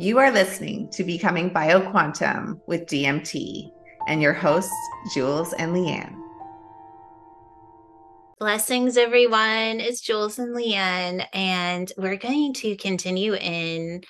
You are listening to Becoming BioQuantum with DMT and your hosts, Jewels and Lian. Blessings, everyone. It's Jewels and Lian, and we're going to continue in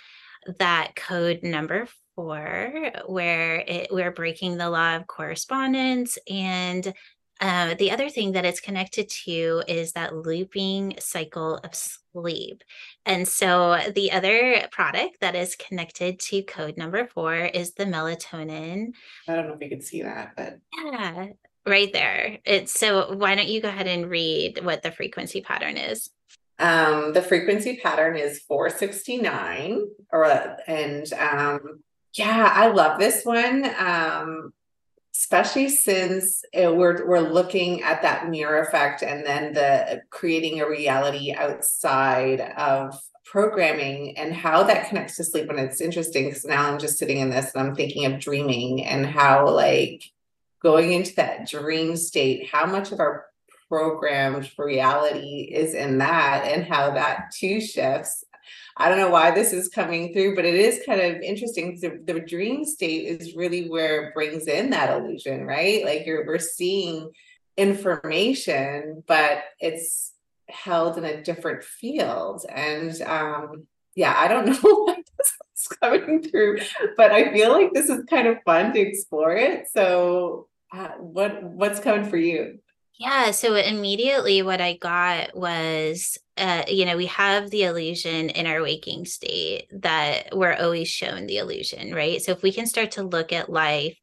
that code number four, where it, we're breaking the law of correspondence. And uh, the other thing that it's connected to is that looping cycle of sleep. And so the other product that is connected to code number four is the melatonin. I don't know if you can see that, but yeah, right there. It's so why don't you go ahead and read what the frequency pattern is? Um, the frequency pattern is 469 or and um yeah, I love this one. Um especially since uh, we're we're looking at that mirror effect and then the creating a reality outside of programming and how that connects to sleep. And it's interesting because now i'm just sitting in this and i'm thinking of dreaming and how like going into that dream state how much of our programmed reality is in that and how that too shifts I don't know why this is coming through, but it is kind of interesting. The, the dream state is really where it brings in that illusion, right? Like you're we're seeing information, but it's held in a different field. And um, yeah, I don't know why this is coming through, but I feel like this is kind of fun to explore it. So uh, what what's coming for you? Yeah, so immediately what I got was uh, you know, we have the illusion in our waking state that we're always shown the illusion, right? So if we can start to look at life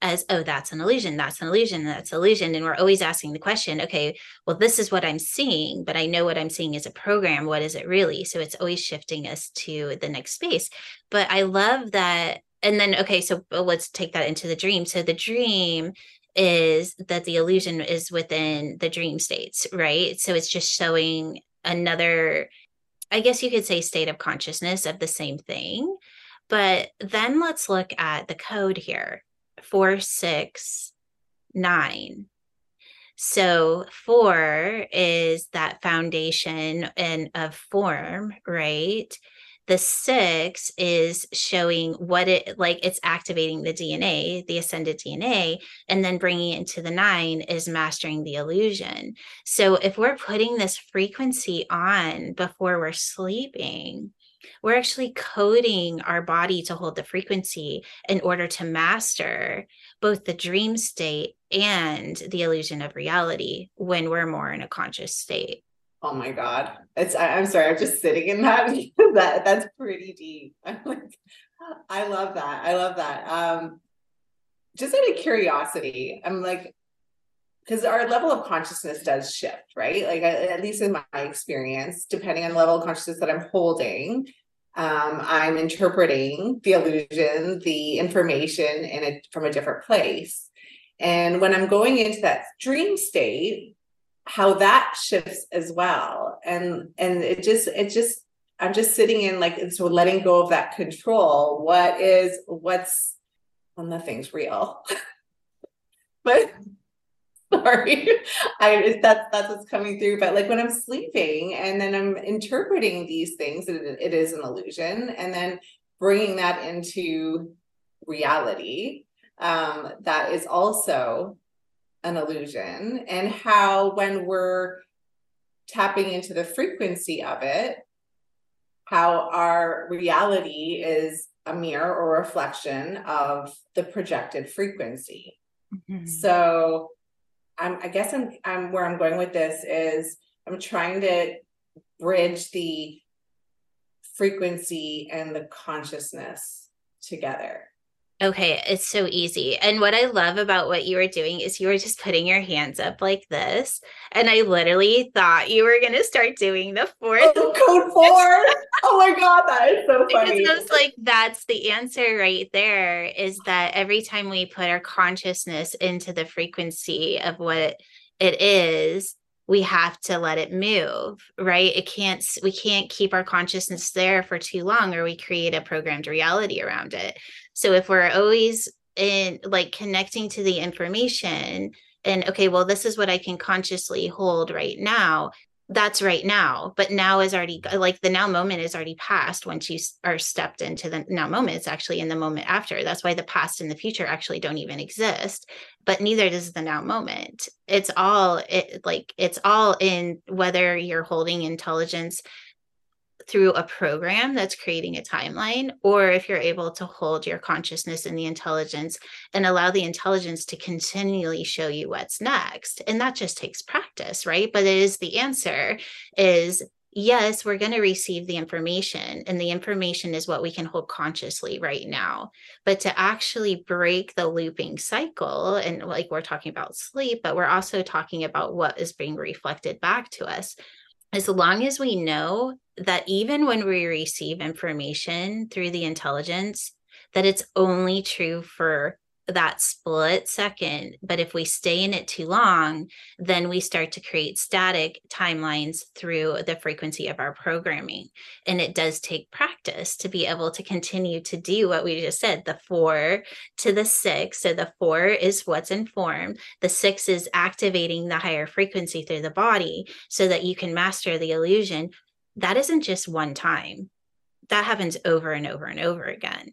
as, oh, that's an illusion, that's an illusion, that's an illusion. And we're always asking the question, okay, well, this is what I'm seeing, but I know what I'm seeing is a program. What is it really? So it's always shifting us to the next space. But I love that. And then, okay, so let's take that into the dream. So the dream is that the illusion is within the dream states, right? So it's just showing another, I guess you could say, state of consciousness of the same thing. But then let's look at the code here four, six, nine. So four is that foundation and of form, right? The six is showing what it like it's activating the DNA, the ascended DNA, and then bringing it into the nine is mastering the illusion. So if we're putting this frequency on before we're sleeping, we're actually coding our body to hold the frequency in order to master both the dream state and the illusion of reality when we're more in a conscious state. Oh my God. It's I, am sorry, I'm just sitting in that. that that's pretty deep. I'm like, I love that. I love that. Um just out of curiosity, I'm like, because our level of consciousness does shift, right? Like at least in my experience, depending on the level of consciousness that I'm holding, um, I'm interpreting the illusion, the information in a from a different place. And when I'm going into that dream state, how that shifts as well. And and it just it just i'm just sitting in like so letting go of that control. What is what's well nothing's real. But sorry. I that's that's what's coming through. But like when i'm sleeping and then i'm interpreting these things it, it is an illusion. And then bringing that into reality um that is also an illusion and how when we're tapping into the frequency of it how our reality is a mirror or reflection of the projected frequency mm-hmm. so i'm i guess I'm, I'm where i'm going with this is i'm trying to bridge the frequency and the consciousness together Okay, it's so easy. And what I love about what you were doing is you were just putting your hands up like this. And I literally thought you were going to start doing the fourth. Oh, code four. oh my God, that is so funny. Because I was like, that's the answer right there is that every time we put our consciousness into the frequency of what it is, we have to let it move right it can't we can't keep our consciousness there for too long or we create a programmed reality around it so if we're always in like connecting to the information and okay, well, this is what I can consciously hold right now, that's right now. But now is already like the now moment is already past once you are stepped into the now moment. It's actually in the moment after. That's why the past and the future actually don't even exist. But neither does the now moment. It's all it like it's all in whether you're holding intelligence through a program that's creating a timeline, or if you're able to hold your consciousness and the intelligence and allow the intelligence to continually show you what's next. And that just takes practice, right? But it is the answer is yes, we're going to receive the information, and the information is what we can hold consciously right now. But to actually break the looping cycle, and like we're talking about sleep, but we're also talking about what is being reflected back to us as long as we know that even when we receive information through the intelligence, that it's only true for that split second. But if we stay in it too long, then we start to create static timelines through the frequency of our programming. And it does take practice to be able to continue to do what we just said the four to the six. So the four is what's informed, the six is activating the higher frequency through the body so that you can master the illusion. That isn't just one time, that happens over and over and over again.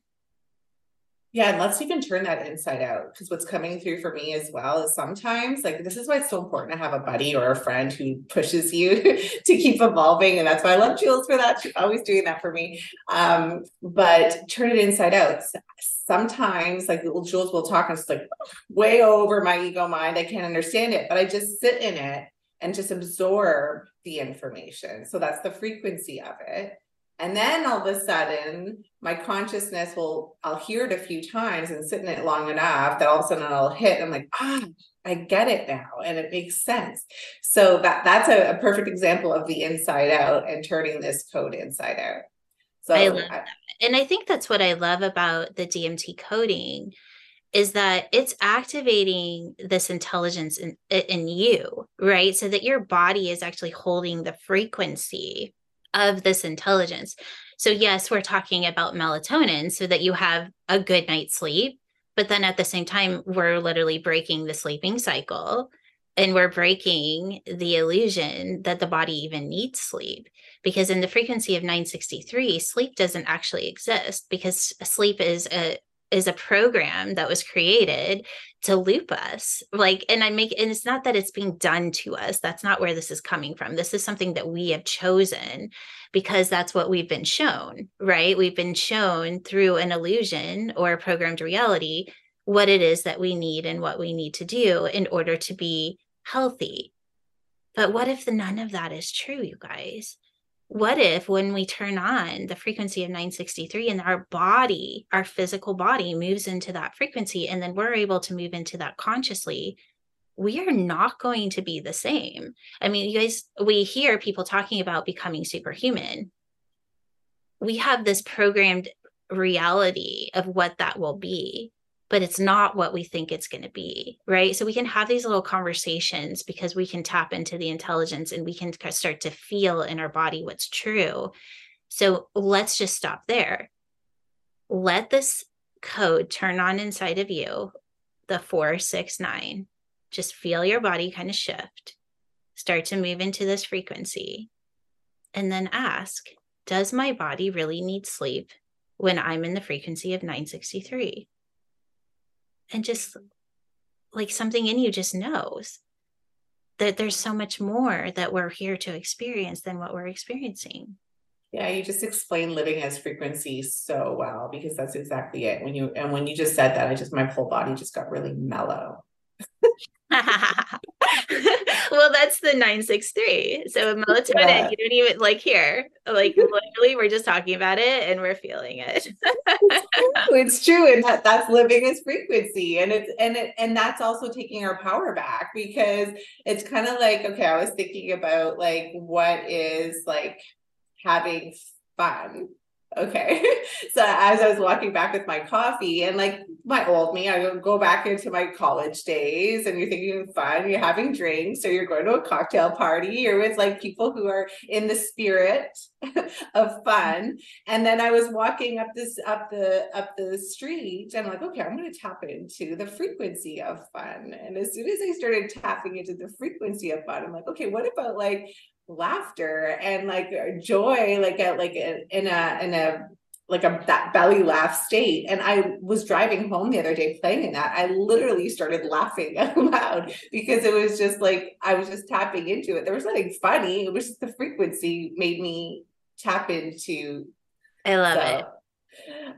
Yeah, and let's even turn that inside out because what's coming through for me as well is sometimes like this is why it's so important to have a buddy or a friend who pushes you to keep evolving. And that's why I love Jewels for that. She's always doing that for me. Um, but turn it inside out. Sometimes, like Jewels will talk, and it's like way over my ego mind. I can't understand it, but I just sit in it and just absorb the information. So that's the frequency of it. And then all of a sudden, my consciousness will, I'll hear it a few times and sit in it long enough that all of a sudden it'll hit. I'm like, ah, I get it now. And it makes sense. So that that's a, a perfect example of the inside out and turning this code inside out. So I love that. And I think that's what I love about the DMT coding is that it's activating this intelligence in, in you, right? So that your body is actually holding the frequency of this intelligence. So, yes, we're talking about melatonin so that you have a good night's sleep. But then at the same time, we're literally breaking the sleeping cycle and we're breaking the illusion that the body even needs sleep. Because in the frequency of 963, sleep doesn't actually exist because sleep is a is a program that was created to loop us like and i make and it's not that it's being done to us that's not where this is coming from this is something that we have chosen because that's what we've been shown right? We've been shown through an illusion or a programmed reality what it is that we need and what we need to do in order to be healthy. But what if the none of that is true you guys what if when we turn on the frequency of 963 and our body our physical body moves into that frequency and then we're able to move into that consciously we are not going to be the same. I mean you guys we hear people talking about becoming superhuman. We have this programmed reality of what that will be but it's not what we think it's going to be right? So we can have these little conversations because we can tap into the intelligence and we can start to feel in our body what's true. So let's just stop there. Let this code turn on inside of you the 469 just feel your body kind of shift start to move into this frequency and then ask does my body really need sleep when i'm in the frequency of 963 and just like something in you just knows that there's so much more that we're here to experience than what we're experiencing. Yeah, you just explain living as frequency so well because that's exactly it. When you and when you just said that, I just my whole body just got really mellow. well, that's the 963. So melatonin, yeah. you don't even like here. Like literally, we're just talking about it and we're feeling it. it's, true. And that, that's living as frequency. And it's and it and that's also taking our power back because it's kind of like, okay, I was thinking about like what is like having fun okay so as i was walking back with my coffee and like my old me i go back into my college days and you're thinking fun you're having drinks or you're going to a cocktail party or with like people who are in the spirit of fun. And then i was walking up this up the up the street and I'm like okay i'm going to tap into the frequency of fun. And as soon as i started tapping into the frequency of fun i'm like okay what about like laughter and like joy, like a like a, in a in a like a that belly laugh state. And I was driving home the other day playing in that. I literally started laughing out loud because it was just like I was just tapping into it. There was nothing funny. It was just the frequency made me tap into. I love so, it.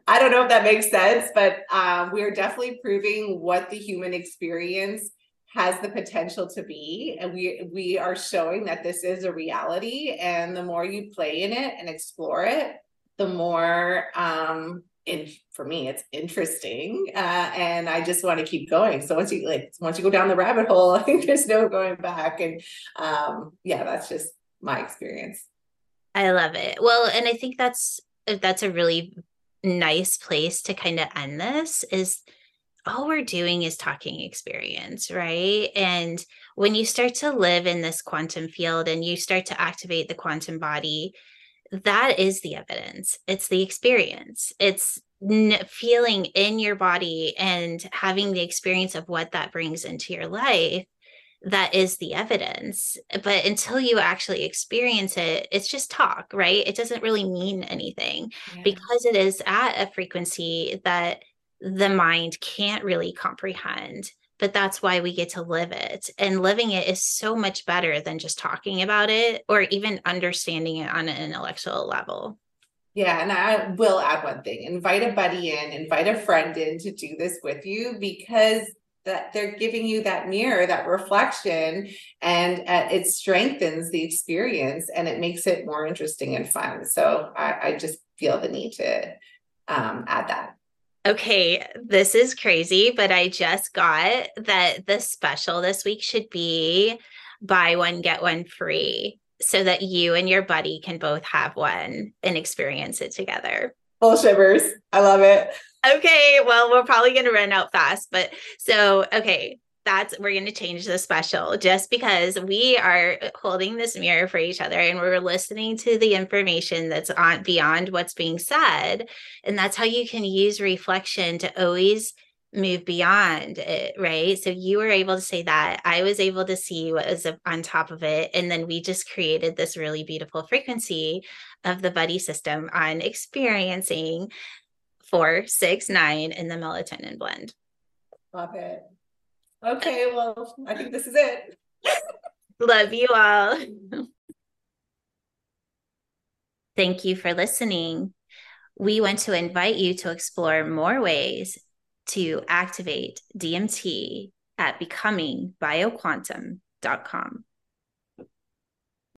I don't know if that makes sense, but um, we're definitely proving what the human experience has the potential to be and we we are showing that this is a reality and the more you play in it and explore it the more um in for me it's interesting uh, and i just want to keep going. So once you like once you go down the rabbit hole i think there's no going back and um yeah that's just my experience. I love it. Well and i think that's that's a really nice place to kind of end this is all we're doing is talking experience, right? And when you start to live in this quantum field and you start to activate the quantum body, that is the evidence. It's the experience. It's feeling in your body and having the experience of what that brings into your life that is the evidence. But until you actually experience it, it's just talk, right? It doesn't really mean anything yeah. because it is at a frequency that the mind can't really comprehend but that's why we get to live it and living it is so much better than just talking about it or even understanding it on an intellectual level. Yeah and i will add one thing invite a buddy in invite a friend in to do this with you because that they're giving you that mirror that reflection and uh, it strengthens the experience and it makes it more interesting and fun. So i, I just feel the need to um, add that Okay, this is crazy, but I just got that the special this week should be buy one, get one free so that you and your buddy can both have one and experience it together. Full shivers. I love it. Okay, well, we're probably going to run out fast, but so, okay, that's we're going to change the special just because we are holding this mirror for each other and we're listening to the information that's on beyond what's being said. And that's how you can use reflection to always move beyond it right? So you were able to say that. I was able to see what was on top of it. And then we just created this really beautiful frequency of the buddy system on experiencing four six nine in the melatonin blend. Love it Okay, well, I think this is it. Love you all. Thank you for listening. We want to invite you to explore more ways to activate DMT at becomingbioquantum.com.